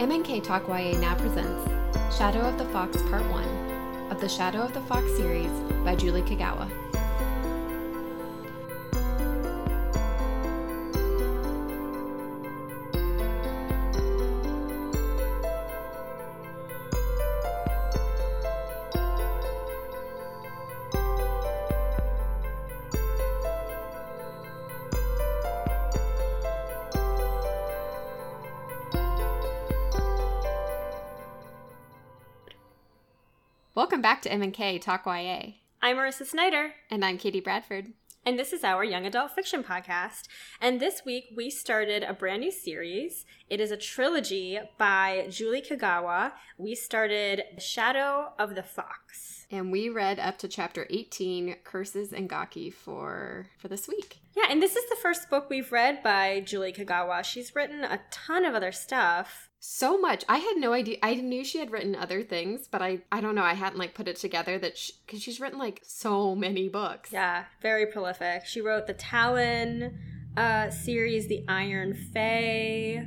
MNK Talk YA now presents Shadow of the Fox Part 1 of the Shadow of the Fox series by Julie Kagawa. To MNK Talk YA. I'm Marissa Snyder, And I'm Katie Bradford. and this is our young adult fiction podcast. And this week we started a brand new series. It is a trilogy by Julie Kagawa. We started The Shadow of the Fox. And we read up to chapter 18, Curses and Gaki, for, for this week. Yeah, and this is the first book we've read by Julie Kagawa. She's written a ton of other stuff. So much. I had no idea. I knew she had written other things, but I, I don't know. I hadn't like put it together that because she's written like so many books. Yeah, very prolific. She wrote the Talon uh, series, the Iron Fae,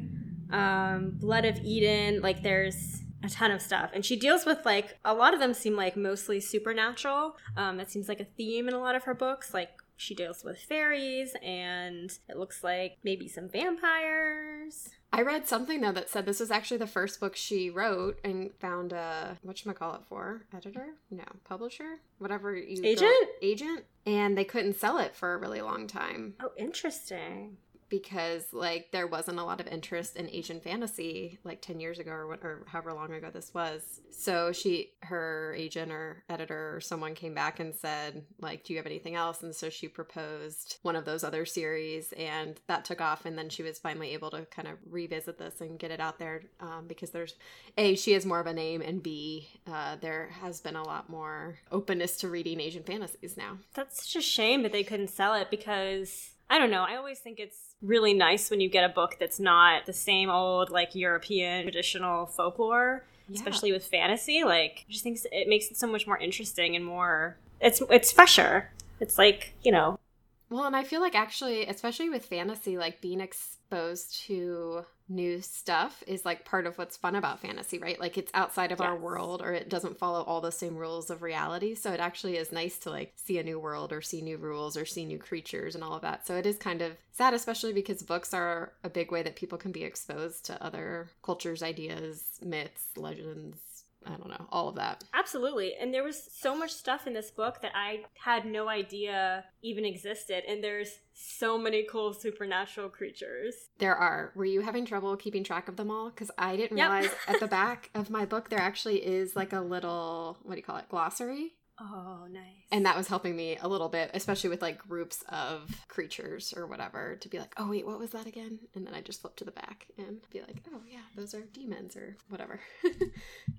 um, Blood of Eden. Like, there's a ton of stuff. And she deals with, like, a lot of them seem like mostly supernatural. Um, that seems like a theme in a lot of her books. Like, she deals with fairies, and it looks like maybe some vampires. I read something though that said this was actually the first book she wrote and found a whatchamacallit for editor? No, publisher? Whatever you go- Agent? agent. And they couldn't sell it for a really long time Oh, interesting. Because like there wasn't a lot of interest in Asian fantasy like 10 years ago or, or however long ago this was. So she her agent or editor or someone came back and said like do you have anything else and so she proposed one of those other series and that took off and then she was finally able to kind of revisit this and get it out there um, because there's a she has more of a name and b uh, there has been a lot more openness to reading Asian fantasies now. That's such a shame that they couldn't sell it because I don't know. I always think it's really nice when you get a book that's not the same old like European traditional folklore, Yeah. especially with fantasy. Like, I just think it makes it so much more interesting and more. It's it's fresher. It's like you know. Well, and I feel like actually, especially with fantasy, like being exposed to new stuff is like part of what's fun about fantasy, right? Like it's outside of our world or it doesn't follow all the same rules of reality. So it actually is nice to like see a new world or see new rules or see new creatures and all of that. So it is kind of sad, especially because books are a big way that people can be exposed to other cultures, ideas, myths, legends. I don't know, all of that. Absolutely. And there was so much stuff in this book that I had no idea even existed. And there's so many cool supernatural creatures. There are. Were you having trouble keeping track of them all? Because I didn't Yep. realize at the back of my book there actually is like a little what do you call it glossary, Oh, nice. and that was helping me a little bit, especially with like groups of creatures or whatever, to be like, oh wait, what was that again? And then I just flip to the back and be like, oh yeah, those are demons or whatever,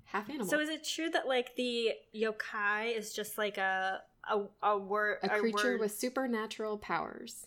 half animal. So is it true that like the yokai is just like a a, a word a creature word- with supernatural powers.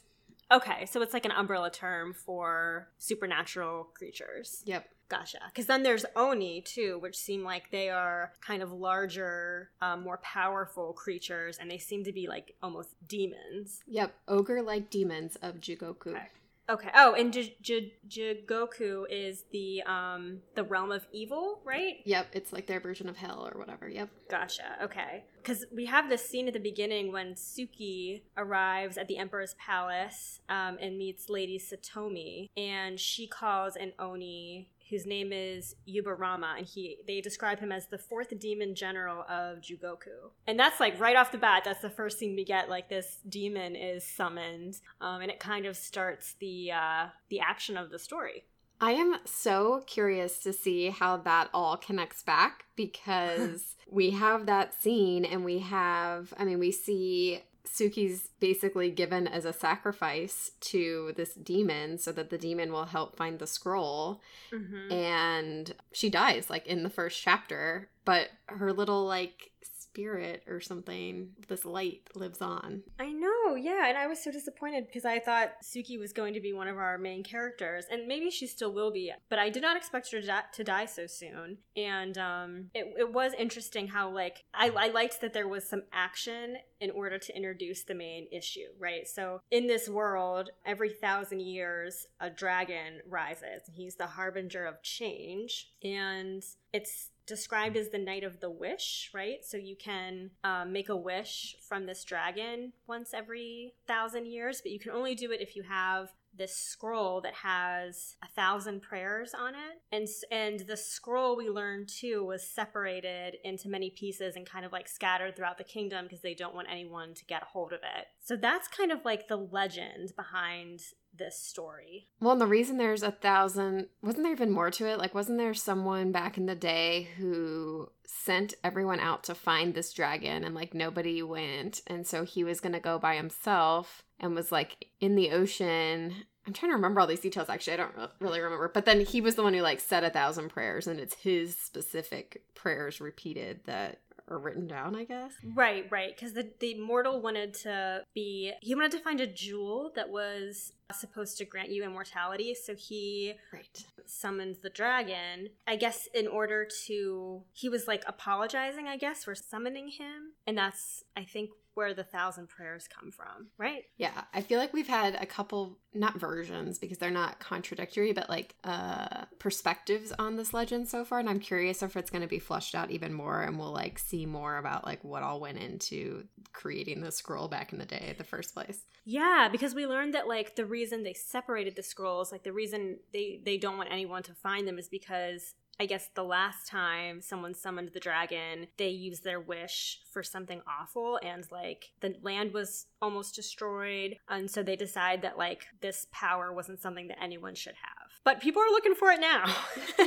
Okay, so it's like an umbrella term for supernatural creatures. Yep. Gotcha. Because then there's oni too, which seem like they are kind of larger, um, more powerful creatures, and they seem to be like almost demons. Yep. Ogre like demons of Jigoku. Okay. Okay. Oh, and J- J- Jigoku is the um the realm of evil, right? Yep. It's like their version of hell or whatever. Yep. Gotcha. Okay. Because we have this scene at the beginning when Suki arrives at the Emperor's palace um, and meets Lady Satomi, and she calls an Oni whose name is Yaburama, and he they describe him as the fourth demon general of Jigoku. And that's like right off the bat, that's the first thing we get. Like this demon is summoned, um, and it kind of starts the uh, the action of the story. I am so curious to see how that all connects back because we have that scene and we have, I mean, we see Suki's basically given as a sacrifice to this demon so that the demon will help find the scroll Mm-hmm. and she dies like in the first chapter, but her little like spirit or something, this light lives on. I know. yeah, and I was so disappointed because I thought Suki was going to be one of our main characters, and maybe she still will be, but I did not expect her to, die, to die so soon. And um, it, it was interesting how, like, I, I liked that there was some action in order to introduce the main issue, right? So in this world, every thousand years, a dragon rises. He's the harbinger of change, and it's described as the night of the wish, right? So you can um, make a wish from this dragon once every thousand years, but you can only do it if you have this scroll that has a thousand prayers on it and and the scroll we learned too was separated into many pieces and kind of like scattered throughout the kingdom because they don't want anyone to get a hold of it so that's kind of like the legend behind this story. Well, and the reason there's a thousand wasn't there even more to it? Like, wasn't there someone back in the day who sent everyone out to find this dragon and like nobody went? And so he was going to go by himself and was like in the ocean. I'm trying to remember all these details actually. I don't really remember. But then he was the one who like said a thousand prayers and it's his specific prayers repeated that or written down, I guess. Right, right. Because the, the mortal wanted to be, he wanted to find a jewel that was supposed to grant you immortality. So he right. summoned the dragon, I guess, in order to, he was like apologizing, I guess, for summoning him. And that's, I think, where the thousand prayers come from, right? Yeah, I feel like we've had a couple not versions because they're not contradictory, but like uh perspectives on this legend so far, and I'm curious if it's going to be flushed out even more, and we'll like see more about like what all went into creating the scroll back in the day, the first place. Yeah, because we learned that like the reason they separated the scrolls, like the reason they they don't want anyone to find them, is because I guess the last time someone summoned the dragon, they used their wish for something awful and like the land was almost destroyed. And so they decide that like this power wasn't something that anyone should have. But people are looking for it now.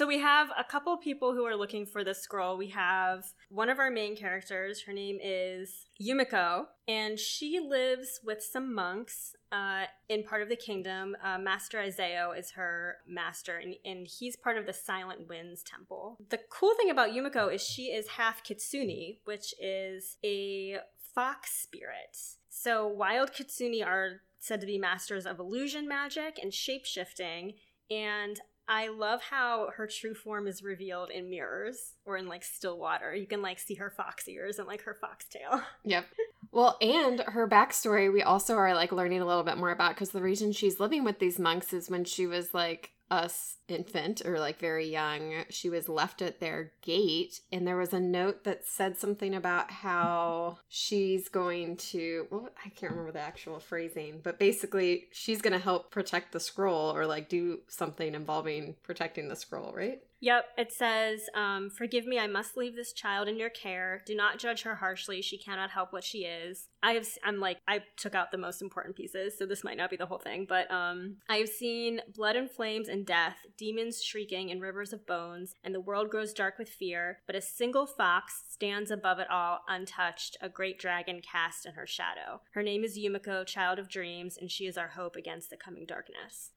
So we have a couple people who are looking for the scroll. We have one of our main characters. Her name is Yumiko, and she lives with some monks uh, in part of the kingdom. Uh, master Isao is her master, and, and he's part of the Silent Winds Temple. The cool thing about Yumiko is she is half kitsune, which is a fox spirit. So wild kitsune are said to be masters of illusion magic and shape shifting. And I love how her true form is revealed in mirrors or in like still water. You can like see her fox ears and like her foxtail. Yep. Well, and her backstory, we also are like learning a little bit more about because the reason she's living with these monks is when she was like us infant or like very young, she was left at their gate. And there was a note that said something about how she's going to, well, I can't remember the actual phrasing, but basically she's going to help protect the scroll or like do something involving protecting the scroll, right? Yep, it says, um, Forgive me, I must leave this child in your care. Do not judge her harshly. She cannot help what she is. I have, I'm like, I took out the most important pieces, so this might not be the whole thing, but um, I have seen blood and flames and death, demons shrieking and rivers of bones, and the world grows dark with fear, but a single fox stands above it all, untouched, a great dragon cast in her shadow. Her name is Yumiko, child of dreams, and she is our hope against the coming darkness.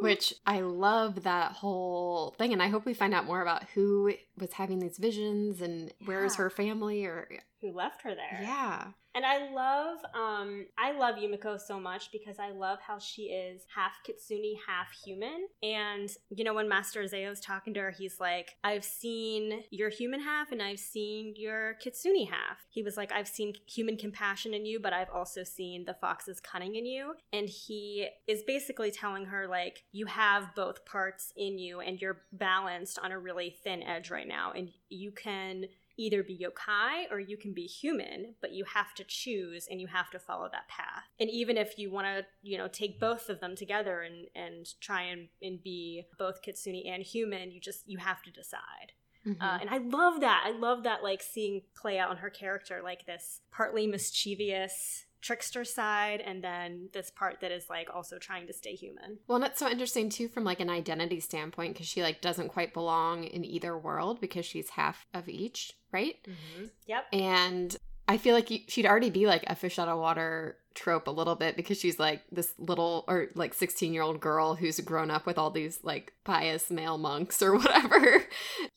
Which I love that whole thing, and I hope we find out more about who was having these visions and yeah. where is her family or who left her there. Yeah. And I love um I love Yumiko so much because I love how she is half kitsune, half human. And you know when Master Isao's talking to her, he's like, "I've seen your human half and I've seen your kitsune half." He was like, "I've seen human compassion in you, but I've also seen the fox's cunning in you." And he is basically telling her like, "You have both parts in you and you're balanced on a really thin edge right now and you can either be yokai or you can be human, but you have to choose and you have to follow that path. And even if you want to, you know, take both of them together and and try and, and be both kitsune and human, you just you have to decide. Mm-hmm. Uh, and I love that. I love that, like seeing play out in her character, like this partly mischievous trickster side and then this part that is like also trying to stay human. Well, and that's so interesting too from like an identity standpoint because she like doesn't quite belong in either world because she's half of each, right? Mm-hmm. Yep. And I feel like she'd already be like a fish out of water trope a little bit because she's like this little or like 16 year old girl who's grown up with all these like pious male monks or whatever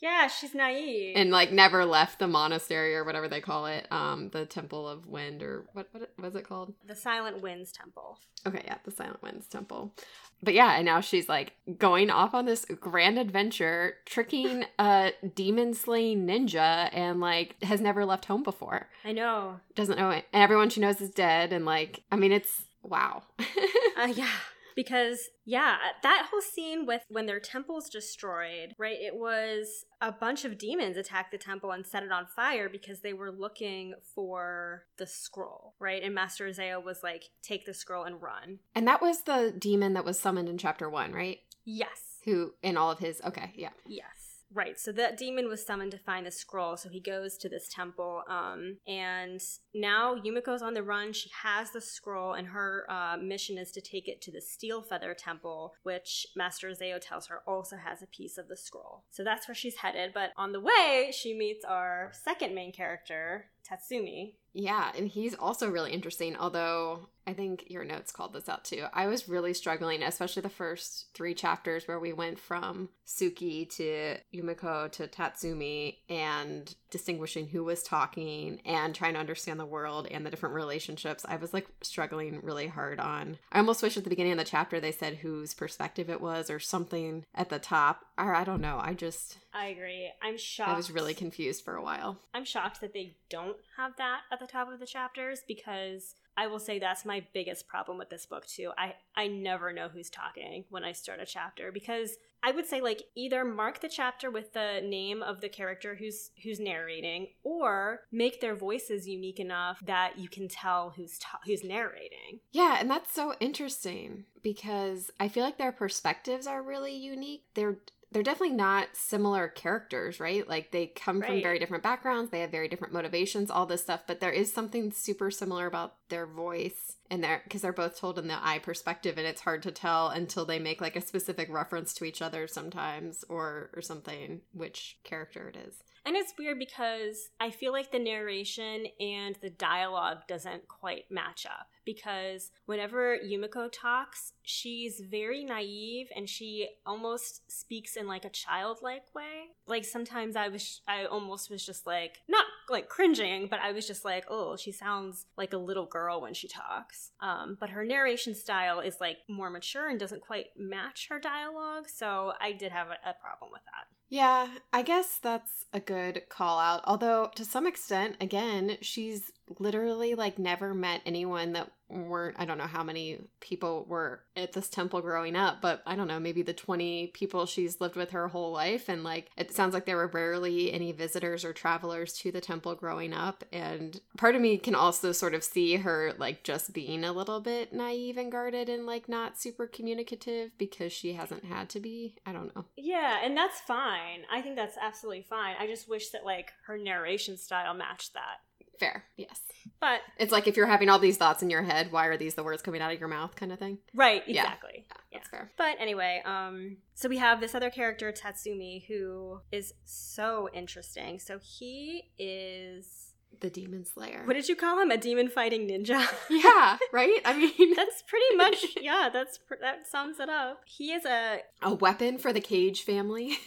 Yeah, she's naive. and like never left the monastery or whatever they call it um the temple of wind or what what was it called the Silent Winds Temple. okay yeah the silent winds temple but yeah and now she's like going off on this grand adventure tricking a demon slaying ninja and like has never left home before I know. doesn't know it and everyone she knows is dead and like i mean it's wow Uh, yeah. Because, yeah, that whole scene with when their temple's destroyed, right? It was a bunch of demons attacked the temple and set it on fire because they were looking for the scroll, right? And Master Isao was like, take the scroll and run. and that was the demon that was summoned in chapter one right Yes. who in all of his okay yeah Yes. Right. So that demon was summoned to find the scroll. So he goes to this temple. Um, and now Yumiko's on the run. She has the scroll, and her uh, mission is to take it to the Steel Feather Temple, which Master Isao tells her also has a piece of the scroll. So that's where she's headed. But on the way, she meets our second main character, Tatsumi. Yeah, and he's also really interesting, although I think your notes called this out too. I was really struggling, especially the first three chapters where we went from Suki to Yumiko to Tatsumi and distinguishing who was talking and trying to understand the world and the different relationships. I was like struggling really hard on. I almost wish at the beginning of the chapter they said whose perspective it was or something at the top. Or I don't know. I just, I agree. I'm shocked. I was really confused for a while. I'm shocked that they don't have that at the top of the chapters because I will say that's my biggest problem with this book too. I I never know who's talking when I start a chapter because I would say like either mark the chapter with the name of the character who's who's narrating or make their voices unique enough that you can tell who's ta- who's narrating. Yeah, and that's so interesting because I feel like their perspectives are really unique. They're they're definitely not similar characters, right? Like they come from very different backgrounds, they have very different motivations, all this stuff, but there is something super similar about their voice and their because they're both told in the I perspective and it's hard to tell until they make like a specific reference to each other sometimes or or something which character it is. And it's weird because I feel like the narration and the dialogue doesn't quite match up. Because whenever Yumiko talks, she's very naive and she almost speaks in like a childlike way. Like sometimes I was, I almost was just like, not like cringing, but I was just like, oh, she sounds like a little girl when she talks. Um, but her narration style is like more mature and doesn't quite match her dialogue. So I did have a, a problem with that. Yeah, I guess that's a good call out. Although, to some extent, again, she's literally like never met anyone that weren't, I don't know how many people were at this temple growing up, but I don't know, maybe the 20 people she's lived with her whole life. And like, it sounds like there were rarely any visitors or travelers to the temple growing up. And part of me can also sort of see her like just being a little bit naive and guarded and like not super communicative because she hasn't had to be. I don't know. Yeah, and that's fine. I think that's absolutely fine. I just wish that like her narration style matched that. Fair, yes. But It's like if you're having all these thoughts in your head, why are these the words coming out of your mouth kind of thing? right, Yeah. exactly. Yeah. That's fair. But anyway, um so we have this other character Tatsumi who is so interesting. So he is The Demon Slayer. what did you call him? A demon fighting ninja. yeah, right? I mean, That's pretty much yeah, that's pr- that sums it up. He is a a weapon for the Kage family.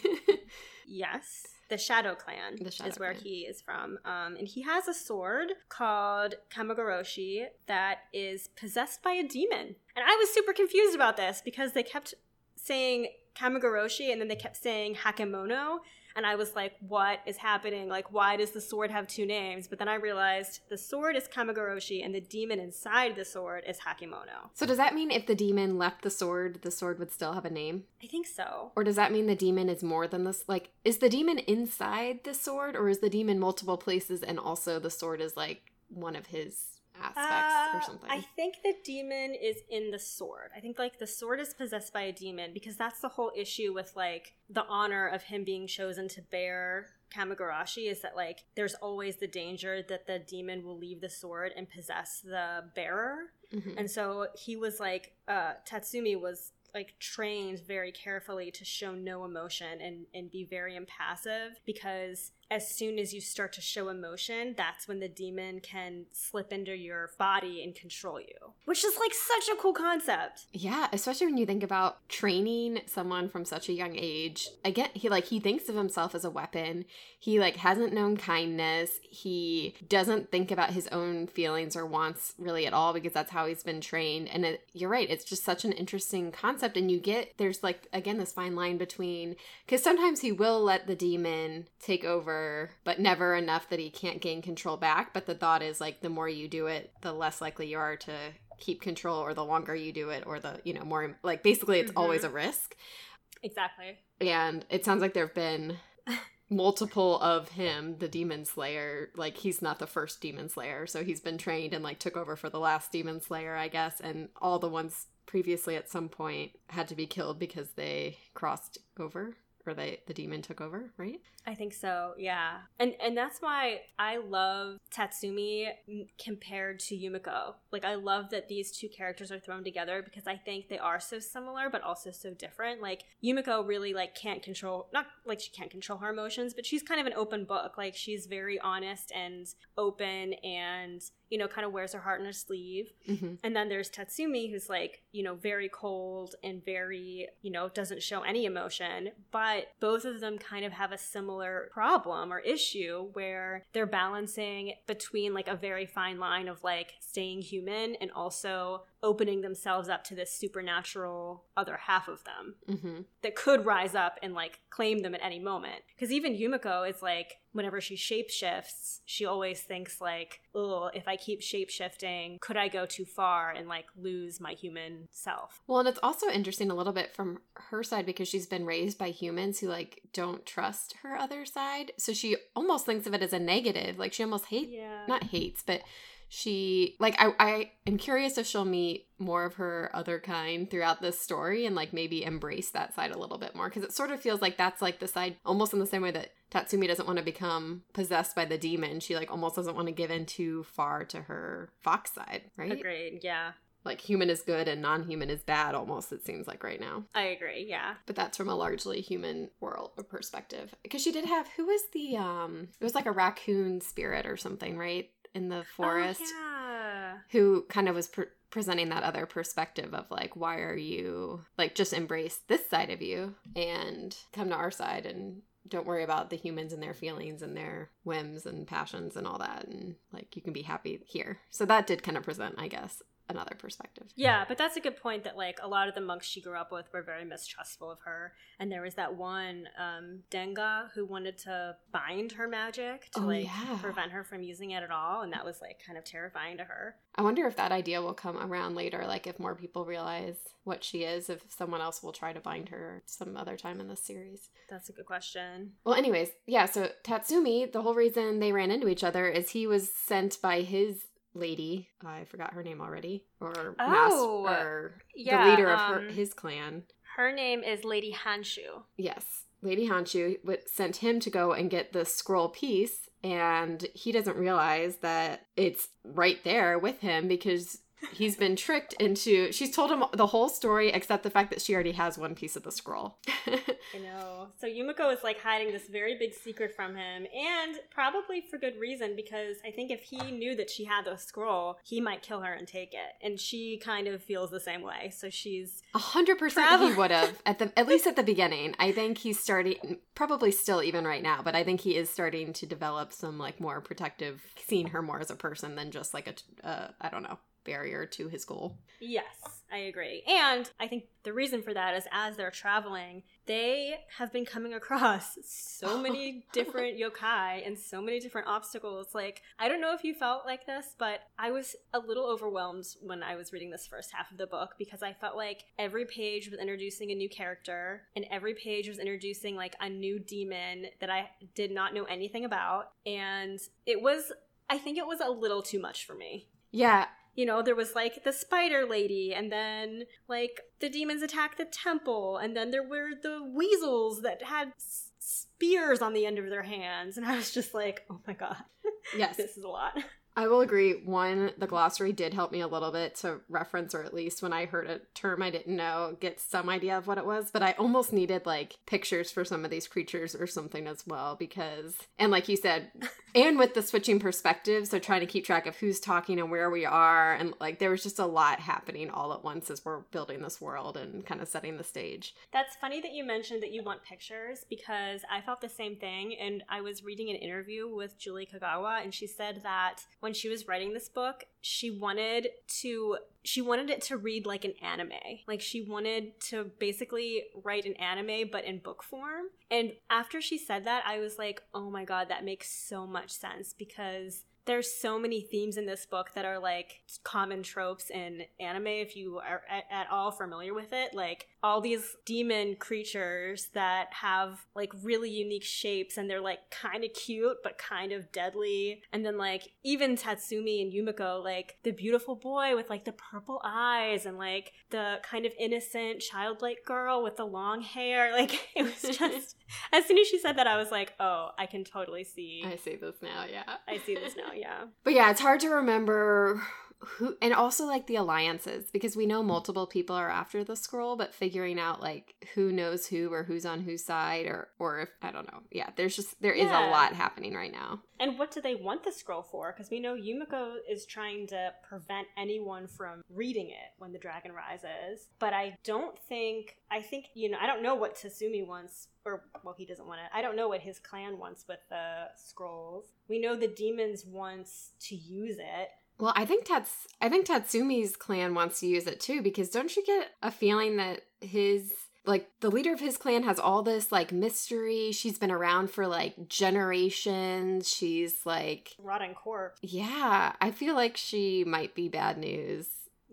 Yes. The Shadow Clan The Shadow is where Clan. he is from. Um, and he has a sword called Kamigoroshi that is possessed by a demon. And I was super confused about this because they kept saying Kamigoroshi and then they kept saying Hakaimono. And I was like, what is happening? Like, why does the sword have two names? But then I realized the sword is Kamigoroshi and the demon inside the sword is Hakaimono. so does that mean if the demon left the sword, the sword would still have a name? I think so. Or does that mean the demon is more than this? Like, is the demon inside the sword, or is the demon multiple places and also the sword is like one of his aspects or Uh, something? I think the demon is in the sword. I think like the sword is possessed by a demon because that's the whole issue with like the honor of him being chosen to bear Kamigoroshi is that like there's always the danger that the demon will leave the sword and possess the bearer. Mhm. And so he was like uh Tatsumi was like trained very carefully to show no emotion and and be very impassive because as soon as you start to show emotion, that's when the demon can slip into your body and control you. Which is like such a cool concept. Yeah, especially when you think about training someone from such a young age. Again, he like he thinks of himself as a weapon. He like hasn't known kindness. He doesn't think about his own feelings or wants really at all because that's how he's been trained. And it, you're right, it's just such an interesting concept and you get there's like again this fine line between cuz sometimes he will let the demon take over, but never enough that he can't gain control back, but the thought is like the more you do it, the less likely you are to keep control or the longer you do it or the you know more like basically it's mm-hmm. always a risk. Exactly. And it sounds like there have been multiple of him the demon slayer like he's not the first demon slayer so he's been trained and like took over for the last demon slayer i guess. And all the ones previously at some point had to be killed because they crossed over or they the demon took over, right? I think so. Yeah. And and that's why I love Tatsumi compared to Yumiko. Like I love that these two characters are thrown together because I think they are so similar but also so different. Like Yumiko really like can't control not like she can't control her emotions, but she's kind of an open book. Like she's very honest and open and you know, kind of wears her heart on her sleeve. Mm-hmm. And then there's Tatsumi, who's like, you know, very cold and very, you know, doesn't show any emotion. But both of them kind of have a similar problem or issue where they're balancing between like a very fine line of like staying human and also opening themselves up to this supernatural other half of them mm-hmm. that could rise up and like claim them at any moment. Because even Yumiko is like, whenever she shapeshifts, she always thinks like, oh, if I keep shapeshifting, could I go too far and like lose my human self? Well, and it's also interesting a little bit from her side because she's been raised by humans who like don't trust her other side. So she almost thinks of it as a negative. Like she almost hates, yeah. not hates, but she like I, I am curious if she'll meet more of her other kind throughout this story and like maybe embrace that side a little bit more. Because it sort of feels like that's like the side almost in the same way that tatsumi doesn't want to become possessed by the demon. She like almost doesn't want to give in too far to her fox side right? Agreed yeah. Like human is good and non-human is bad almost it seems like right now. I agree yeah. But that's from a largely human world perspective. Because she did have who was the um it was like a raccoon spirit or something right in the oh, forest oh, yeah. who kind of was pre- presenting that other perspective of like why are you like just embrace this side of you and come to our side and don't worry about the humans and their feelings and their whims and passions and all that and like you can be happy here so that did kind of present i guess another perspective. Yeah, but that's a good point that like a lot of the monks she grew up with were very mistrustful of her. And there was that one um Denga who wanted to bind her magic to oh, like yeah. prevent her from using it at all. And that was like kind of terrifying to her. I wonder if that idea will come around later, like if more people realize what she is, if someone else will try to bind her some other time in this series. That's a good question. Well, anyways, yeah, so Tatsumi, the whole reason they ran into each other is he was sent by his lady. I forgot her name already. Or oh, or yeah, the leader of her, um, his clan. Her name is Lady Hanshou. Yes. Lady Hanshou sent him to go and get the scroll piece, and he doesn't realize that it's right there with him because he's been tricked into she's told him the whole story except the fact that she already has one piece of the scroll. I know. So yumiko is like hiding this very big secret from him and probably for good reason because i think if he knew that she had the scroll he might kill her and take it. And she kind of feels the same way. So she's a hundred percent he would have. At the at least at the beginning. I think he's starting probably still even right now but i think he is starting to develop some like more protective seeing her more as a person than just like a uh, I don't know barrier to his goal. Yes, I agree. And I think the reason for that is as they're traveling, they have been coming across so many different yokai and so many different obstacles. Like, I don't know if you felt like this, but I was a little overwhelmed when I was reading this first half of the book because I felt like every page was introducing a new character and every page was introducing like a new demon that I did not know anything about. And it was I think it was a little too much for me. Yeah, you know, there was like the spider lady, and then like the demons attacked the temple, and then there were the weasels that had s- spears on the end of their hands. And I was just like, oh my God. Yes. this is a lot. I will agree. One, the glossary did help me a little bit to reference, or at least when I heard a term I didn't know, get some idea of what it was. But I almost needed like pictures for some of these creatures or something as well, because, and like you said, and with the switching perspectives, so trying to keep track of who's talking and where we are. And like there was just a lot happening all at once as we're building this world and kind of setting the stage. That's funny that you mentioned that you want pictures because I felt the same thing. And I was reading an interview with Julie Kagawa, and she said that when she was writing this book, she wanted to she wanted it to read like an anime. Like she wanted to basically write an anime but in book form. And after she said that, I was like, "Oh my god, that makes so much sense because there's so many themes in this book that are like common tropes in anime if you are at, all familiar with it. Like all these demon creatures that have like really unique shapes and they're like kind of cute but kind of deadly. And then like even tatsumi and yumiko like the beautiful boy with like the purple eyes and like the kind of innocent childlike girl with the long hair. Like it was just as soon as she said that i was like oh i can totally see i see this now yeah. I see this now yeah. But yeah, it's hard to remember who and also like the alliances because we know multiple people are after the scroll but figuring out like who knows who or who's on whose side or or if i don't know. Yeah there's just there is yeah. a lot happening right now. And what do they want the scroll for? Because we know yumiko is trying to prevent anyone from reading it when the dragon rises. But i don't think i think you know i don't know what tatsumi wants or well he doesn't want it. I don't know what his clan wants with the scrolls. We know the demons wants to use it well, I think Tats I think Tatsumi's clan wants to use it too because don't you get a feeling that his like the leader of his clan has all this like mystery. She's been around for like generations. She's like rotting corpse. Yeah, I feel like she might be bad news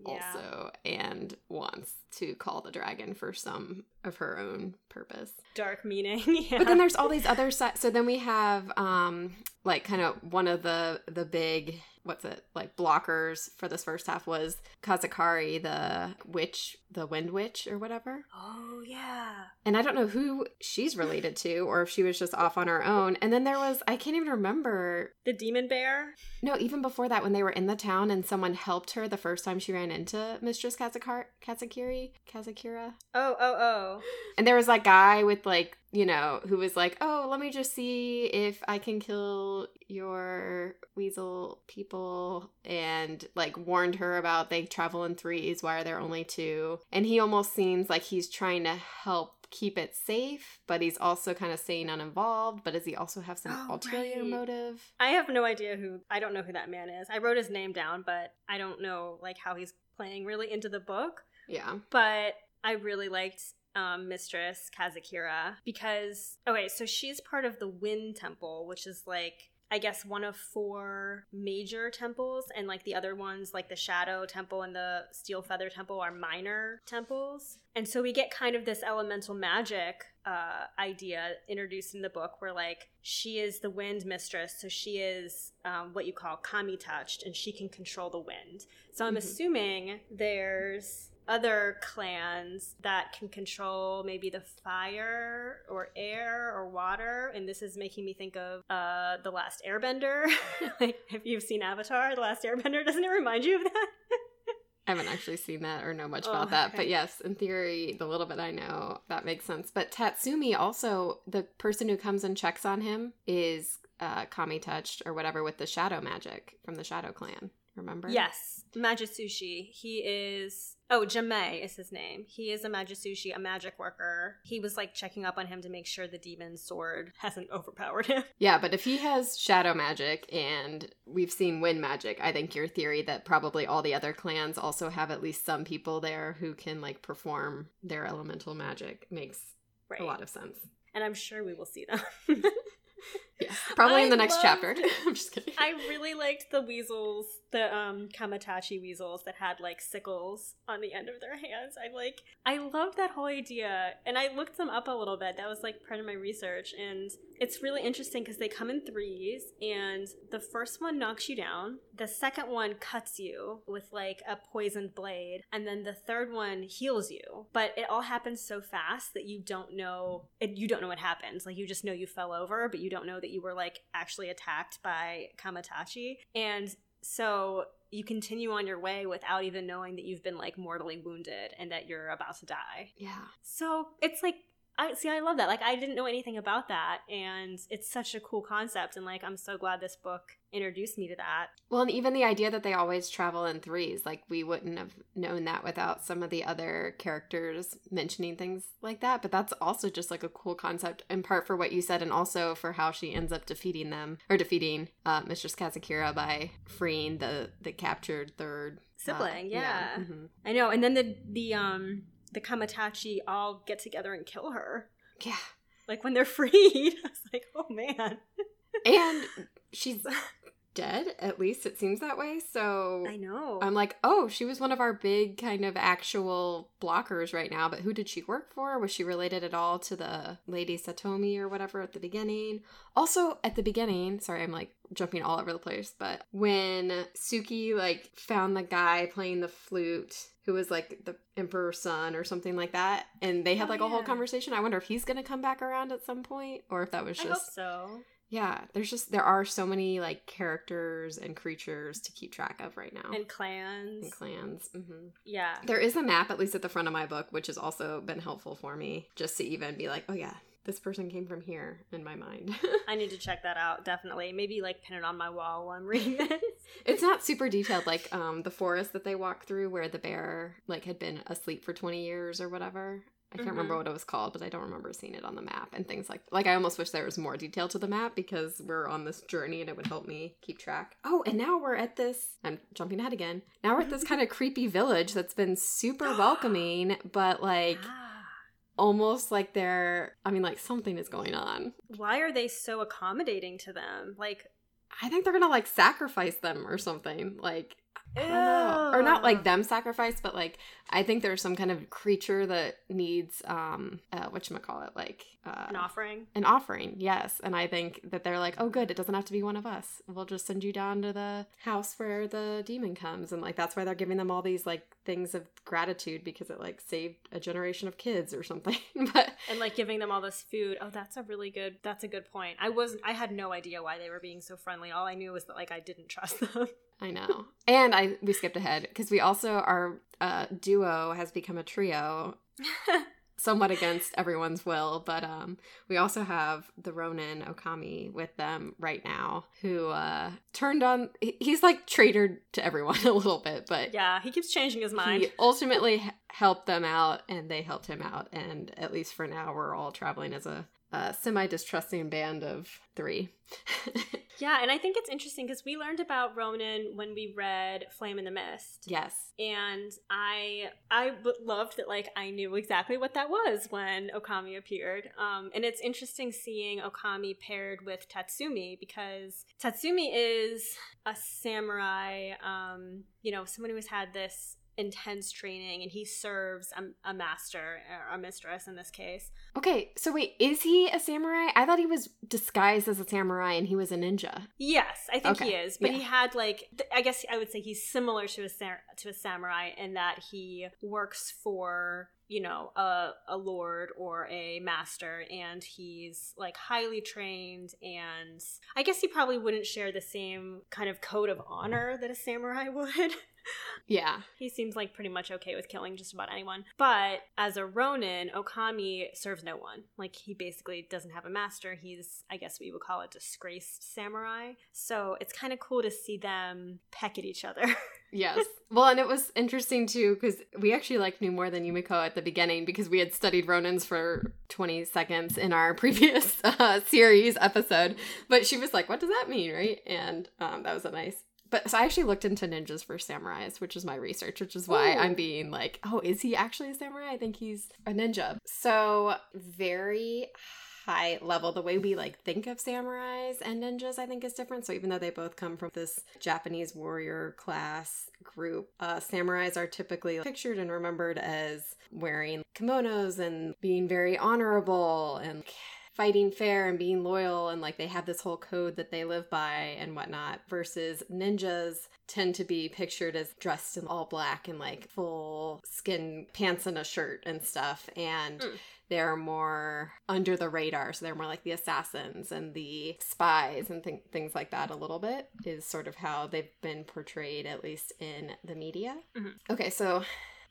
yeah. also and wants to call the dragon for some of her own purpose. Dark meaning. yeah. But then there's all these other sides. So then we have um like kind of one of the the big what's it like blockers for this first half was Kazakari, the witch, the wind witch or whatever. Oh yeah. And I don't know who she's related to or if she was just off on her own. And then there was I can't even remember the demon bear. No, even before that when they were in the town and someone helped her the first time she ran into Mistress Kazakar Kazakiri Kazakira. Oh oh oh. And there was that guy with like you know, who was like, "Oh, let me just see if I can kill your weasel people," and like warned her about they travel in threes. Why are there only two? And he almost seems like he's trying to help keep it safe, but he's also kind of staying uninvolved. But does he also have some oh, ulterior right. motive? I have no idea who. I don't know who that man is. I wrote his name down, but I don't know like how he's playing really into the book. Yeah, but I really liked um, mistress Kazakira because okay, so she's part of the Wind Temple, which is like I guess one of four major temples, and like the other ones, like the Shadow Temple and the Steel Feather Temple, are minor temples. And so we get kind of this elemental magic uh, idea introduced in the book where, like, she is the wind mistress, so she is um, what you call kami touched, and she can control the wind. So I'm mm-hmm. assuming there's other clans that can control maybe the fire or air or water and this is making me think of uh the last airbender like if you've seen avatar the last airbender doesn't it remind you of that I haven't actually seen that or know much oh, about that, okay. but yes, in theory, the little bit I know, that makes sense. But Tatsumi also, the person who comes and checks on him is uh, Kami touched or whatever with the shadow magic from the Shadow Clan. Remember? Yes, majutsushi. He is Oh, Jomei is his name. He is a majutsushi, a magic worker. He was like checking up on him to make sure the demon sword hasn't overpowered him. Yeah, but if he has shadow magic and we've seen wind magic, I think your theory that probably all the other clans also have at least some people there who can like perform their elemental magic makes right. a lot of sense. And I'm sure we will see them. Yeah, probably I in the next loved, chapter. I'm just kidding. I really liked the weasels, the um Kamaitachi weasels that had like sickles on the end of their hands. I like I loved that whole idea and I looked them up a little bit. That was like part of my research and it's really interesting because they come in threes and the first one knocks you down, the second one cuts you with like a poisoned blade, and then the third one heals you. But it all happens so fast that you don't know it, you don't know what happens. Like you just know you fell over, but you don't know that you were like actually attacked by Kamaitachi. And So you continue on your way without even knowing that you've been like mortally wounded and that you're about to die. Yeah. So it's like I see I love that. Like I didn't know anything about that and it's such a cool concept and like I'm so glad this book introduced me to that. Well, and even the idea that they always travel in threes, like we wouldn't have known that without some of the other characters mentioning things like that. But that's also just like a cool concept, in part for what you said, and also for how she ends up defeating them or defeating uh, Mistress Kazakira by freeing the the captured third sibling. Uh, yeah, yeah. Mm-hmm. I know. And then the the um the Kamaitachi all get together and kill her. Yeah. Like when they're freed. I was like, oh man. and she's dead, at least it seems that way. So I know. I'm like, oh, she was one of our big kind of actual blockers right now, but who did she work for? Was she related at all to the Lady Satomi or whatever at the beginning? Also, at the beginning, sorry, I'm like jumping all over the place, but when Suki like found the guy playing the flute who was like the emperor's son or something like that and they had Oh, like a whole conversation i wonder if he's gonna come back around at some point or if that was I just hope so. yeah there's just there are so many like characters and creatures to keep track of right now And clans. and clans hmm Yeah. there is a map at least at the front of my book which has also been helpful for me just to even be like oh yeah this person came from here in my mind I need to check that out, definitely. Maybe like pin it on my wall while I'm reading this. it's not super detailed like um the forest that they walk through where the bear like had been asleep for 20 years or whatever i can't remember Mhm. what it was called but i don't remember seeing it on the map and things like like i almost wish there was more detail to the map because we're on this journey and it would help me keep track oh and now we're at this i'm jumping ahead again now we're at this kind of creepy village that's been super welcoming but like. Almost like they're i mean like something is going on Why are they so accommodating to them? Like, i think they're gonna like sacrifice them or something like I don't know. Or not like them sacrifice, but like I think there's some kind of creature that needs um uh it? like uh an offering. an offering, yes. And I think that they're like, Oh good, it doesn't have to be one of us. We'll just send you down to the house where the demon comes and like that's why they're giving them all these like things of gratitude because it like saved a generation of kids or something. but And like giving them all this food. Oh, that's a really good. That's a good point. I wasn't. I had no idea why they were being so friendly. All I knew was that like I didn't trust them. I know. And I we skipped ahead because we also our uh duo has become a trio somewhat against everyone's will, but um we also have the Ronin Okami with them right now who uh turned on. He's like traitor to everyone a little bit, but yeah, he keeps changing his mind. he ultimately helped them out and they helped him out and at least for now we're all traveling as a, a semi-distrusting band of 3. Yeah, and I think it's interesting because we learned about Ronin when we read Flame in the Mist. yes. and I I loved that like I knew exactly what that was when Okami appeared. Um, and it's interesting seeing Okami paired with Tatsumi because Tatsumi is a samurai. Um, you know, someone who has had this intense training, and he serves a, a master or a mistress in this case. Okay, so wait, is he a samurai? I thought he was disguised as a samurai and he was a ninja. Yes, I think he is, but yeah. he had like th- I guess I would say he's similar to a sa- to a samurai in that he works for you know a a lord or a master, and he's like highly trained, and I guess he probably wouldn't share the same kind of code of honor that a samurai would. Yeah. He seems like pretty much okay with killing just about anyone. But as a Ronin, Okami serves no one. Like he basically doesn't have a master. He's, I guess we would call it disgraced samurai. So it's kind of cool to see them peck at each other. Yes. Well, and it was interesting too because we actually like knew more than Yumiko at the beginning because we had studied Ronins for 20 seconds in our previous uh, series episode. But she was like, "What does that mean?" Right? And um, that was a nice. But so I actually looked into ninjas for samurais, which is my research, which is why Ooh. I'm being like, "Oh, is he actually a samurai?" I think he's a ninja. So very high level the way we like think of samurais and ninjas i think is different so even though they both come from this japanese warrior class group uh samurais are typically pictured and remembered as wearing kimonos and being very honorable and fighting fair and being loyal and like they have this whole code that they live by and whatnot versus ninjas tend to be pictured as dressed in all black and like full skin pants and a shirt and stuff and mm. they're more under the radar so they're more like the assassins and the spies and th- things like that a little bit is sort of how they've been portrayed at least in the media mm-hmm. okay so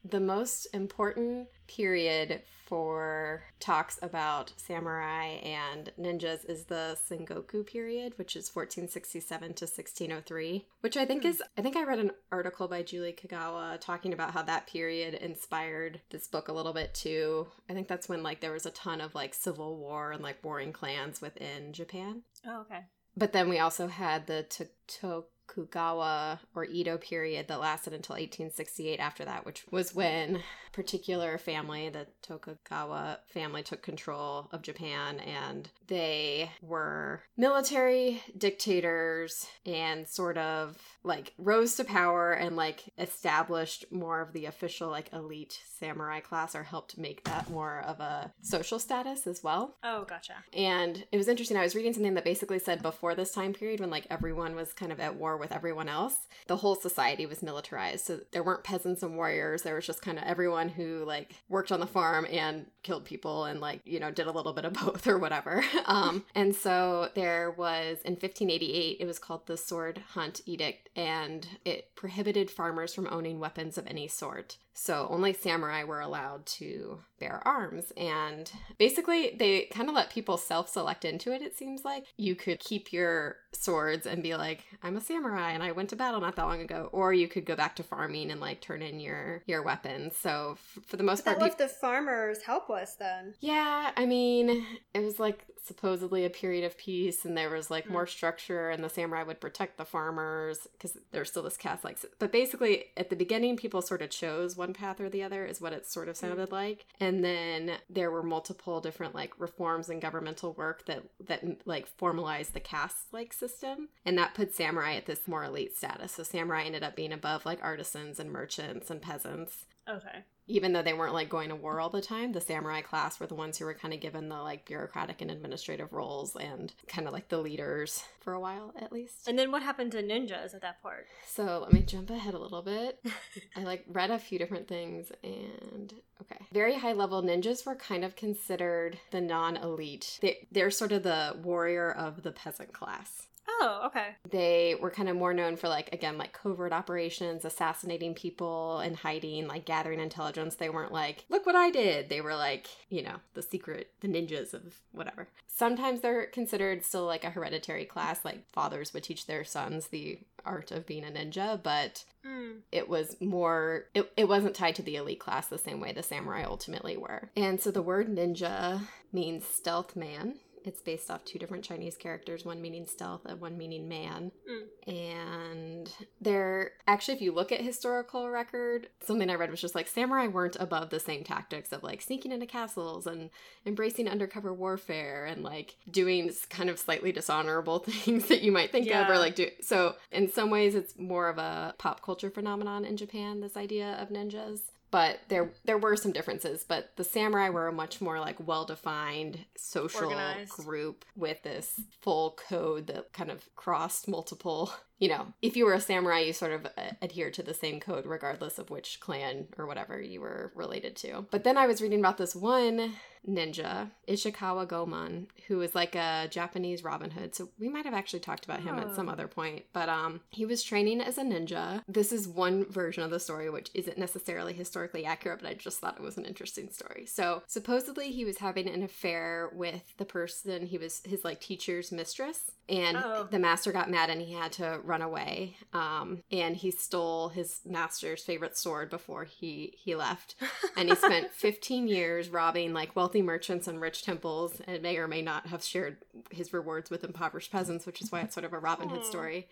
the most important period for talks about samurai and ninjas is the Sengoku period, which is 1467 to 1603, which I think mm. is I think I read an article by Julie Kagawa talking about how that period inspired this book a little bit too. I think that's when like there was a ton of like civil war and like warring clans within Japan. Oh, okay. But then we also had the Tokugawa Tokugawa or Edo period that lasted until 1868 after that, which was when particular family, the Tokugawa family, took control of Japan and they were military dictators and sort of like rose to power and like established more of the official like elite samurai class or helped make that more of a social status as well. Oh, gotcha. And it was interesting. I was reading something that basically said before this time period when like everyone was kind of at war with everyone else, the whole society was militarized. So there weren't peasants and warriors. There was just kind of everyone who like worked on the farm and killed people and like, you know, did a little bit of both or whatever. Um, and so there was in 1588, it was called the Sword Hunt Edict and it prohibited farmers from owning weapons of any sort. So only samurai were allowed to bear arms. And basically, they kind of let people self select into it, it seems like. You could keep your swords and be like, I'm a samurai and I went to battle not that long ago. Or you could go back to farming and like turn in your, your weapons. So f- for the most but part, that left pe- the farmers helpless then. Yeah, I mean, it was like supposedly a period of peace and there was like mm. more structure and the samurai would protect the farmers because there's still this caste like but basically at the beginning people sort of chose one path or the other is what it sort of sounded mm. like. And then there were multiple different like reforms and governmental work that that like formalized the caste like system. And that put samurai at this more elite status. So samurai ended up being above like artisans and merchants and peasants okay even though they weren't like going to war all the time, the samurai class were the ones who were kind of given the like bureaucratic and administrative roles and kind of like the leaders for a while at least. And then what happened to ninjas at that part? So let me jump ahead a little bit. I like read a few different things and okay. Very high level ninjas were kind of considered the non elite. They, they're sort of the warrior of the peasant class. Oh, okay. They were kind of more known for like again like covert operations, assassinating people and hiding, like gathering intelligence. They weren't like, "Look what I did." They were like, you know, the secret, the ninjas of whatever. Sometimes they're considered still like a hereditary class, like fathers would teach their sons the art of being a ninja, but mm. it was more it, it wasn't tied to the elite class the same way the samurai ultimately were. And so the word ninja means stealth man it's based off two different Chinese characters, one meaning stealth and one meaning man. Mm. And they're actually, if you look at historical record, something I read was just like samurai weren't above the same tactics of like sneaking into castles and embracing undercover warfare and like doing kind of slightly dishonorable things that you might think yeah. of or like do. So in some ways, it's more of a pop culture phenomenon in Japan. This idea of ninjas but there there were some differences but the samurai were a much more like well-defined social Organized. group with this full code that kind of crossed multiple you know if you were a samurai you sort of uh, adhered to the same code regardless of which clan or whatever you were related to but then i was reading about this one ninja, Ishikawa Goemon, who is like a Japanese Robin Hood. So we might have actually talked about him oh. at some other point. But um he was training as a ninja. This is one version of the story which isn't necessarily historically accurate, but I just thought it was an interesting story. So supposedly he was having an affair with the person he was his like teacher's mistress and oh. the master got mad and he had to run away um, and he stole his master's favorite sword before he he left. And he spent 15 years robbing like wealthy merchants and rich temples and may or may not have shared his rewards with impoverished peasants which is why it's sort of a robin hood story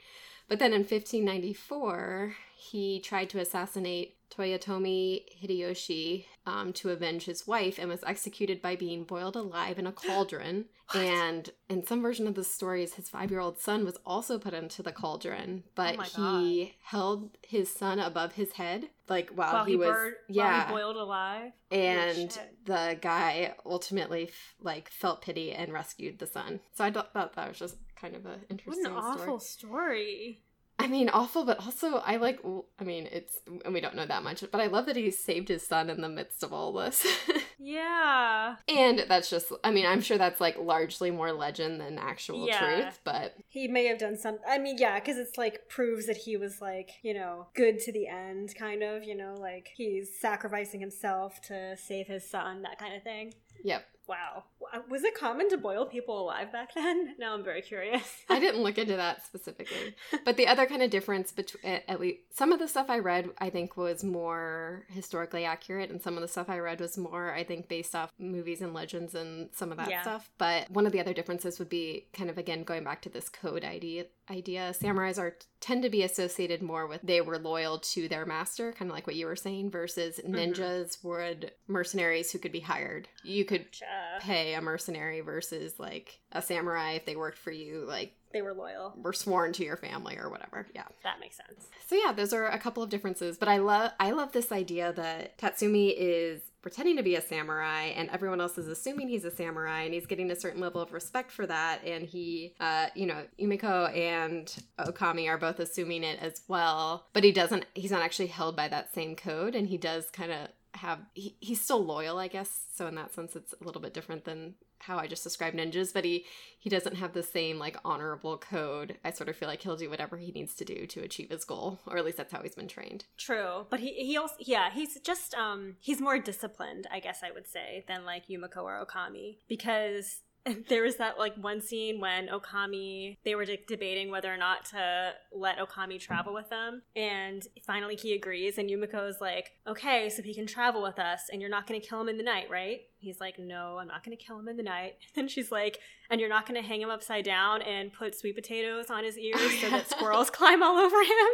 but then in 1594 he tried to assassinate Toyotomi Hideyoshi um, to avenge his wife and was executed by being boiled alive in a cauldron. and in some version of the stories, his five year old son was also put into the cauldron, but Oh he held his son above his head, like while, while he, he, was burned, yeah. while he boiled alive. and the guy ultimately like felt pity and rescued the son. So I thought that was just kind of an What interesting an awful story. I mean, awful, but also I like. I mean, it's and we don't know that much, but I love that he saved his son in the midst of all this. Yeah. and that's just. I mean, I'm sure that's like largely more legend than actual Yeah. truth, but He may have done some. I mean, yeah, because it's like proves that he was like, you know, good to the end, kind of, you know, like he's sacrificing himself to save his son, that kind of thing. yep. Wow. Was it common to boil people alive back then? Now I'm very curious. I didn't look into that specifically. But the other kind of difference between, eh, at least, some of the stuff I read, I think was more historically accurate, and some of the stuff I read was more, I think, based off movies and legends and some of that Yeah. stuff. But one of the other differences would be kind of again going back to this code idea. Idea samurais are tend to be associated more with they were loyal to their master, kind of like what you were saying, versus mm-hmm. ninjas would mercenaries who could be hired. You could Gotcha. pay a mercenary versus like a samurai if they worked for you, like They were loyal. were sworn to your family or whatever. Yeah. That makes sense. So yeah, those are a couple of differences, but I love I love this idea that Tatsumi is pretending to be a samurai and everyone else is assuming he's a samurai and he's getting a certain level of respect for that and he uh you know, Yumiko and Okami are both assuming it as well, but he doesn't he's not actually held by that same code and he does kind of have he, he's still loyal, I guess. So in that sense it's a little bit different than how I just described ninjas, but he he doesn't have the same like honorable code. I sort of feel like he'll do whatever he needs to do to achieve his goal, or at least that's how he's been trained. True, but he he also yeah he's just um he's more disciplined I guess I would say than like Yumiko or Okami because there was that like one scene when Okami they were de- debating whether or not to let Okami travel with them and finally he agrees and Yumiko is like okay so he can travel with us and you're not going to kill him in the night right? He's like no I'm not going to kill him in the night. And she's like and you're not going to hang him upside down and put sweet potatoes on his ears so that squirrels climb all over him?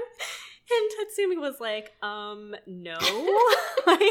And Tatsumi was like, um, no. like,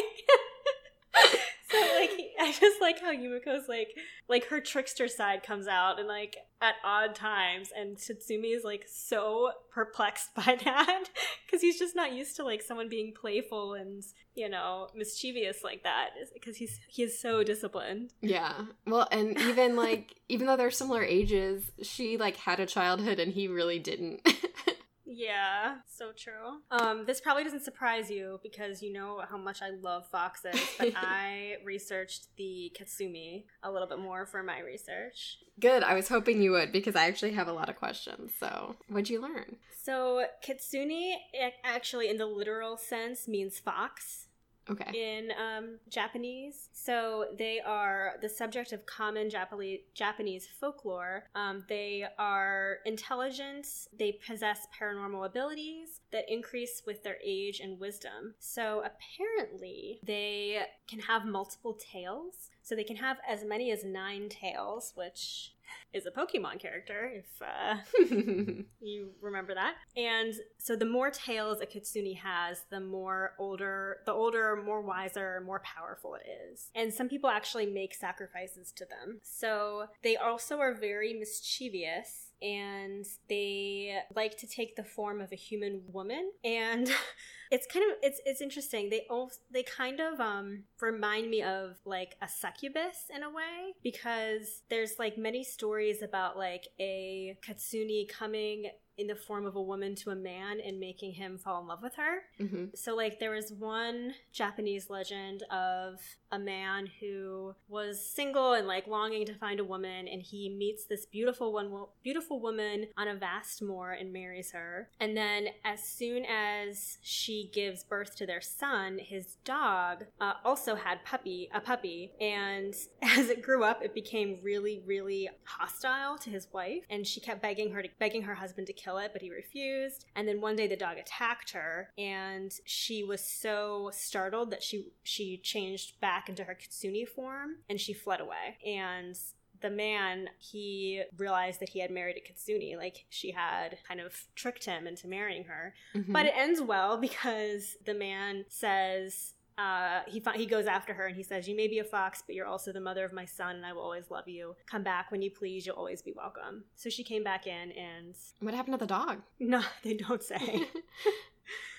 so like, I just like how Yumiko's like, like her trickster side comes out and like at odd times, and Tatsumi is like so perplexed by that because he's just not used to like someone being playful and you know mischievous like that because he's he is so disciplined. Yeah. Well, and even like even though they're similar ages, she like had a childhood and he really didn't. Yeah, so true. Um, this probably doesn't surprise you because you know how much I love foxes, but I researched the Kitsune a little bit more for my research. Good. I was hoping you would because I actually have a lot of questions. So, what'd you learn? So, Kitsune actually, in the literal sense, means fox. Okay. in um, Japanese. So they are the subject of common Japanese Japanese folklore. Um, they are intelligent. They possess paranormal abilities that increase with their age and wisdom. So apparently, they can have multiple tails. So they can have as many as nine tails, which is a Pokemon character, if uh, you remember that. And so the more tails a kitsune has, the more older, the older, more wiser, more powerful it is. And some people actually make sacrifices to them. So they also are very mischievous and they like to take the form of a human woman. And it's kind of it's it's interesting. They all they kind of um remind me of like a succubus in a way because there's like many stories about like a kitsune coming in the form of a woman to a man and making him fall in love with her. Hmm so like there was one japanese legend of a man who was single and like longing to find a woman and he meets this beautiful one beautiful woman on a vast moor and marries her. And then as soon as she gives birth to their son his dog uh, also had puppy a puppy. And as it grew up it became really really hostile to his wife and she kept begging her to begging her husband to kill it but he refused. And then one day the dog attacked her and she was so startled that she she changed back into her kitsune form and she fled away. And the man he realized that he had married a kitsune like she had kind of tricked him into marrying her. Mm-hmm. but it ends well because the man says uh, he fi- he goes after her and he says, "You may be a fox, but you're also the mother of my son, and I will always love you. Come back when you please. You'll always be welcome." So she came back in, and What happened to the dog? no, they don't say.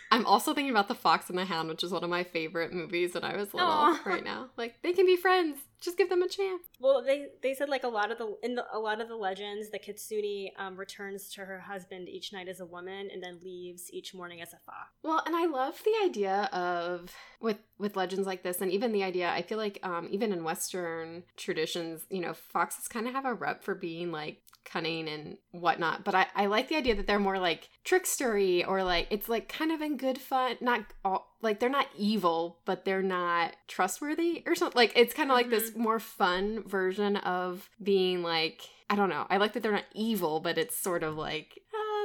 I'm also thinking about The Fox and the Hound, which is one of my favorite movies when I was little Aw. right now. Like, they can be friends. Just give them a chance. Well, they they said like a lot of the in the, a lot of the legends, the Kitsune um, returns to her husband each night as a woman and then leaves each morning as a fox. Well, and I love the idea of with with legends like this, and even the idea. I feel like um, even in Western traditions, you know, foxes kind of have a rep for being like cunning and whatnot. But I I like the idea that they're more like trickstery or like it's like kind of in good fun, not all like they're not evil, but they're not trustworthy or something. Like it's kind of like this mm-hmm. more fun version of being like I don't know. I like that they're not evil, but it's sort of like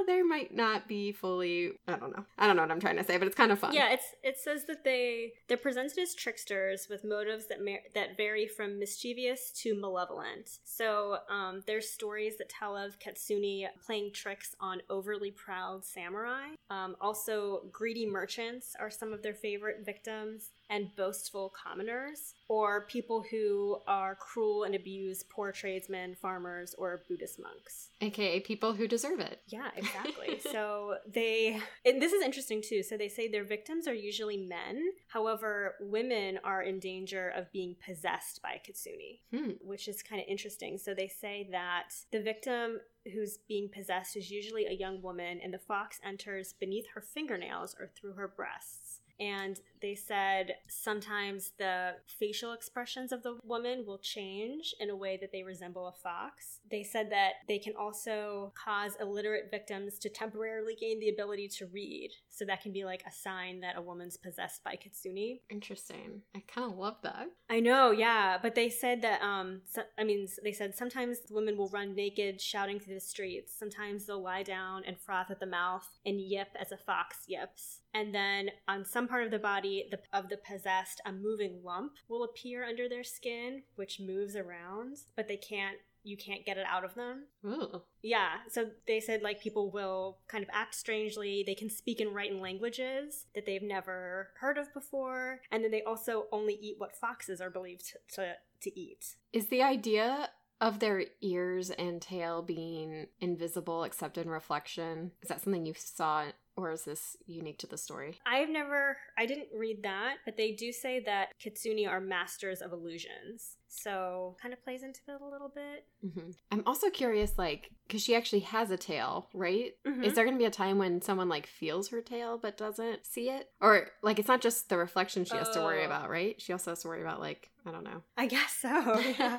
they might not be fully. I don't know. I don't know what I'm trying to say, but it's kind of fun. Yeah, it's it says that they they're presented as tricksters with motives that mer- that vary from mischievous to malevolent. So um, there's stories that tell of Kitsune playing tricks on overly proud samurai. Um, also, greedy merchants are some of their favorite victims, and boastful commoners, or people who are cruel and abuse poor tradesmen, farmers, or Buddhist monks. AKA people who deserve it. Yeah, exactly. so they, and this is interesting too. So they say their victims are usually men. However, women are in danger of being possessed by Kitsune, Hmm. which is kind of interesting. So they say that the victim who's being possessed is usually a young woman, and the fox enters beneath her fingernails or through her breasts. And they said sometimes the facial expressions of the woman will change in a way that they resemble a fox. They said that they can also cause illiterate victims to temporarily gain the ability to read. So that can be like a sign that a woman's possessed by kitsune. Interesting. I kind of love that. I know, yeah, but they said that um so, I mean they said sometimes women will run naked shouting through the streets. Sometimes they'll lie down and froth at the mouth and yip as a fox yips. And then on some part of the body the, of the possessed, a moving lump will appear under their skin, which moves around, but they can't you can't get it out of them. Ooh. Yeah, so they said like people will kind of act strangely. They can speak and write in languages that they've never heard of before, and then they also only eat what foxes are believed to to, to eat. Is the idea of their ears and tail being invisible except in reflection, is that something you saw or is this unique to the story? I've never, I didn't read that, but they do say that kitsune are masters of illusions. So kind of plays into it a little bit. hmm I'm also curious, like, because she actually has a tail, right? Mhm. Is there going to be a time when someone like feels her tail but doesn't see it, or like it's not just the reflection she has to worry Oh. about, right? She also has to worry about like I don't know. I guess so. Yeah.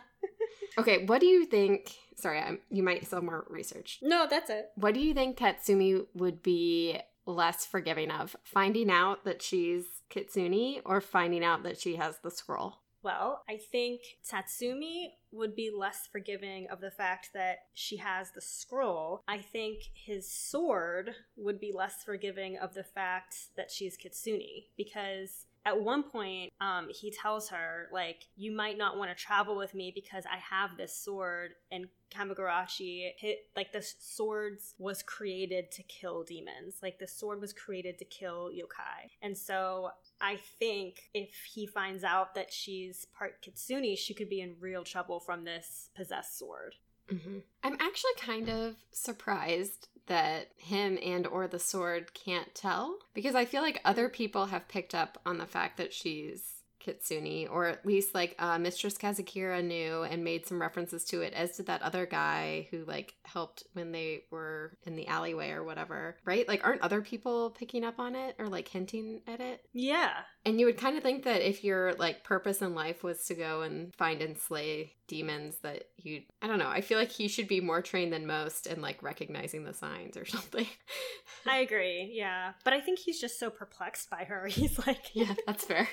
Okay, what do you think? Sorry, I'm, you might still more research. no, that's it. What do you think Tatsumi would be less forgiving of? Finding out that she's Kitsune or finding out that she has the scroll? Well, I think Tatsumi would be less forgiving of the fact that she has the scroll. I think his sword would be less forgiving of the fact that she's Kitsune because at one point um, he tells her like you might not want to travel with me because i have this sword and Kamigoroshi hit like the swords was created to kill demons. Like the sword was created to kill yokai. And so I think if he finds out that she's part kitsune, she could be in real trouble from this possessed sword. hmm I'm actually kind of surprised that him and or the sword can't tell? Because I feel like other people have picked up on the fact that she's Kitsune, or at least like uh, Mistress Kazakira knew and made some references to it, as did that other guy who like helped when they were in the alleyway or whatever, right? Like, aren't other people picking up on it or like hinting at it? Yeah. And you would kind of think that if your like purpose in life was to go and find and slay demons, that you I don't know. I feel like he should be more trained than most in like recognizing the signs or something. I agree. Yeah. But I think he's just so perplexed by her. He's like, yeah, that's fair.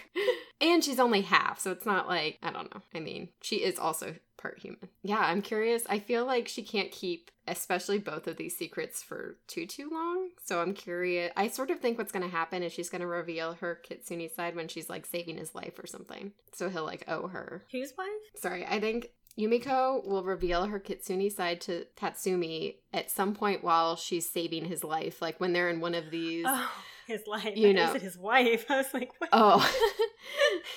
And she's only half, so it's not like I don't know. I mean, she is also part human. Yeah, I'm curious. I feel like she can't keep especially both of these secrets for too too long. So I'm curious. I sort of think what's going to happen is she's going to reveal her Kitsune side when she's like saving his life or something. So he'll like owe her. whose wife? Sorry, I think Yumiko will reveal her Kitsune side to Tatsumi at some point while she's saving his life, like when they're in one of these Oh, his life. You know. his wife. I was like, what? Oh.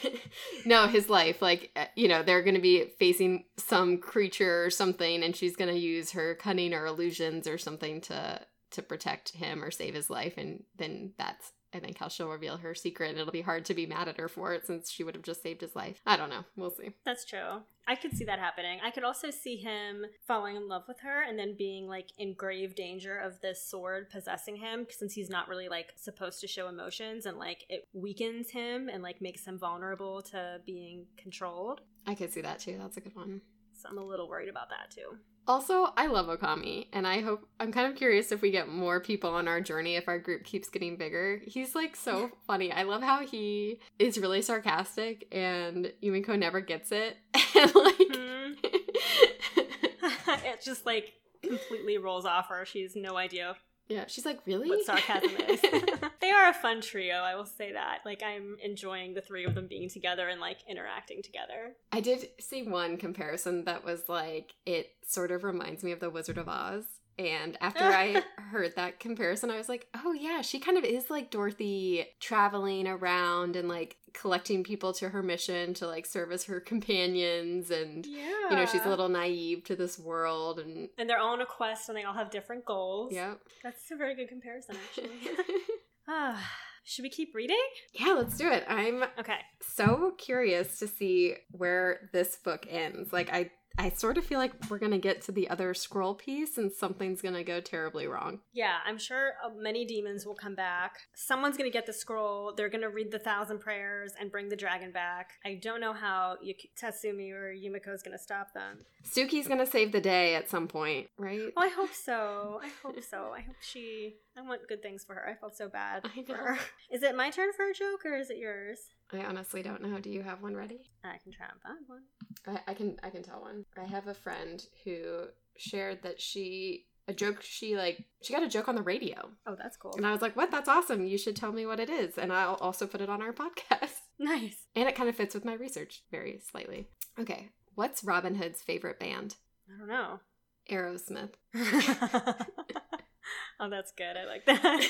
no, his life. Like, uh, you know, they're going to be facing some creature or something, and she's going to use her cunning or illusions or something to to protect him or save his life. And then that's, I think, how she'll reveal her secret. And it'll be hard to be mad at her for it since she would have just saved his life. I don't know. We'll see. That's true. I could see that happening. I could also see him falling in love with her and then being like in grave danger of this sword possessing him since he's not really like supposed to show emotions and like it weakens him and like makes him vulnerable to being controlled. I could see that too. That's a good one. So I'm a little worried about that too. Also, I love Okami, and I hope I'm kind of curious if we get more people on our journey if our group keeps getting bigger. He's like so funny. I love how he is really sarcastic, and Yumiko never gets it, and like, hmm. it just like completely rolls off her. She's no idea yeah, she's like, really? what sarcasm is. they are a fun trio, I will say that. Like I'm enjoying the three of them being together and like interacting together. I did see one comparison that was like, it sort of reminds me of The Wizard of Oz. And after I heard that comparison, I was like, oh yeah, she kind of is like Dorothy traveling around and like collecting people to her mission to like serve as her companions. And, Yeah. you know, she's a little naive to this world. And and they're all on a quest and they all have different goals. yeah. That's a very good comparison actually. Ah, should we keep reading? yeah, let's do it. I'm Okay. so curious to see where this book ends. Like, I. I sort of feel like we're gonna get to the other scroll piece and something's gonna go terribly wrong. Yeah, I'm sure uh, many demons will come back. Someone's going to get the scroll. They're going to read the thousand prayers and bring the dragon back. I don't know how Yuki- Tatsumi or Yumiko is going to stop them. Suki's gonna save the day at some point, right? Oh, I hope so. I hope so. I hope she. I want good things for her. I felt so bad for her. Is it my turn for a joke or is it yours? I honestly don't know. Do you have one ready? I can try and find one. I, I can I can tell one. I have a friend who shared that she a joke she like she got a joke on the radio. Oh, that's cool. And I was like, "What? That's awesome. You should tell me what it is." And I'll also put it on our podcast. Nice. And it kind of fits with my research very slightly. Okay. What's Robin Hood's favorite band? I don't know. Aerosmith. oh, that's good. I like that.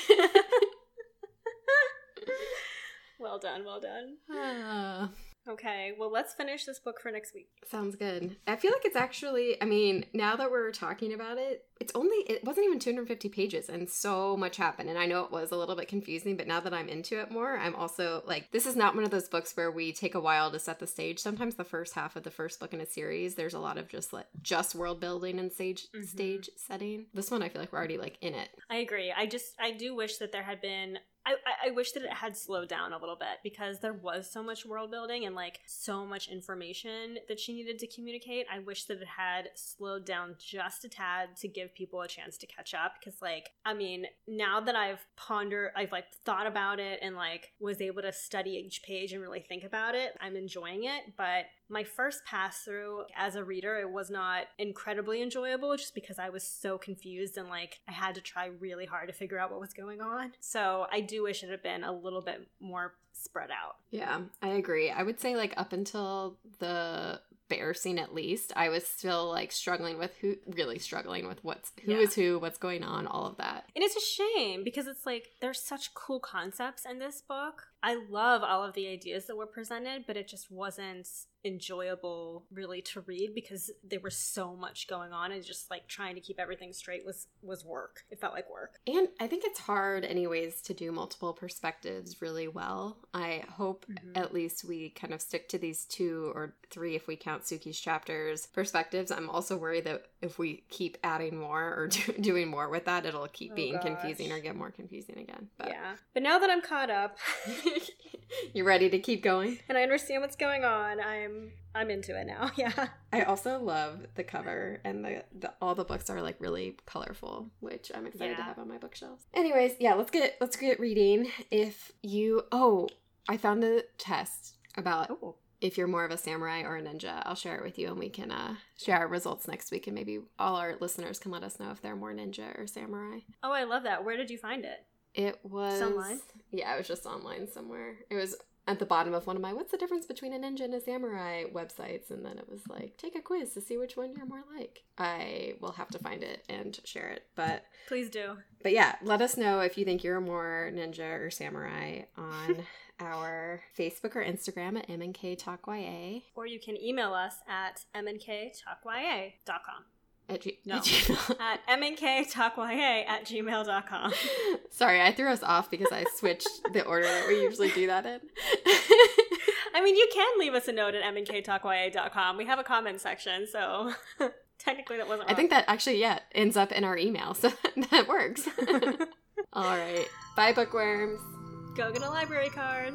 Well done. Well done. Ah. Okay, well, let's finish this book for next week. Sounds good. I feel like it's actually, I mean, now that we're talking about it, it's only, it wasn't even 250 pages and so much happened. And I know it was a little bit confusing, but now that I'm into it more, I'm also like, this is not one of those books where we take a while to set the stage. Sometimes the first half of the first book in a series, there's a lot of just like, just world building and stage, Mhm. stage setting. This one, I feel like we're already like in it. I agree. I just, I do wish that there had been. I, I- wish that it had slowed down a little bit because there was so much world building and like so much information that she needed to communicate. I wish that it had slowed down just a tad to give people a chance to catch up. Because, like, I mean, now that I've pondered, I've like thought about it and like was able to study each page and really think about it, I'm enjoying it. But my first pass through as a reader, it was not incredibly enjoyable just because I was so confused and like I had to try really hard to figure out what was going on. So I do wish it had been a little bit more spread out. Yeah, I agree. I would say like up until the bear scene at least, I was still like struggling with who really struggling with what's who is Yeah. who, what's going on, all of that. And it's a shame because it's like there's such cool concepts in this book. I love all of the ideas that were presented, but it just wasn't enjoyable really to read because there was so much going on and just like trying to keep everything straight was was work. It felt like work. And I think it's hard anyways to do multiple perspectives really well. I hope Mhm. at least we kind of stick to these two or three if we count Suki's chapters perspectives. I'm also worried that if we keep adding more or do, doing more with that, it'll keep Oh, being confusing or get more confusing again. But Yeah. But now that I'm caught up you ready to keep going? and I understand what's going on, I'm I'm into it now. Yeah. I also love the cover and the, the all the books are like really colorful, which I'm excited to have on my bookshelves. Anyways, yeah, let's get let's get reading. If you oh, I found a test about Oh. if you're more of a samurai or a ninja. I'll share it with you and we can uh share our results next week and maybe all our listeners can let us know if they're more ninja or samurai. Oh, I love that. Where did you find it? It was online? Yeah, it was just online somewhere. It was at the bottom of one of my what's the difference between a ninja and a samurai websites and then it was like take a quiz to see which one you're more like i will have to find it and share it but Please do. but yeah let us know if you think you're more ninja or samurai on our facebook or instagram at mnk talk ya Or you can email us at mnktalkya.com. at G- No. at gmail. At mnktalkya at gmail.com. sorry i threw us off because i switched the order that we usually do that in I mean, you can leave us a note at mnktalkya.com. We have a comment section, so technically that wasn't I think that actually, yeah, ends up in our email, so that works. All right. Bye, bookworms. Go get a library card.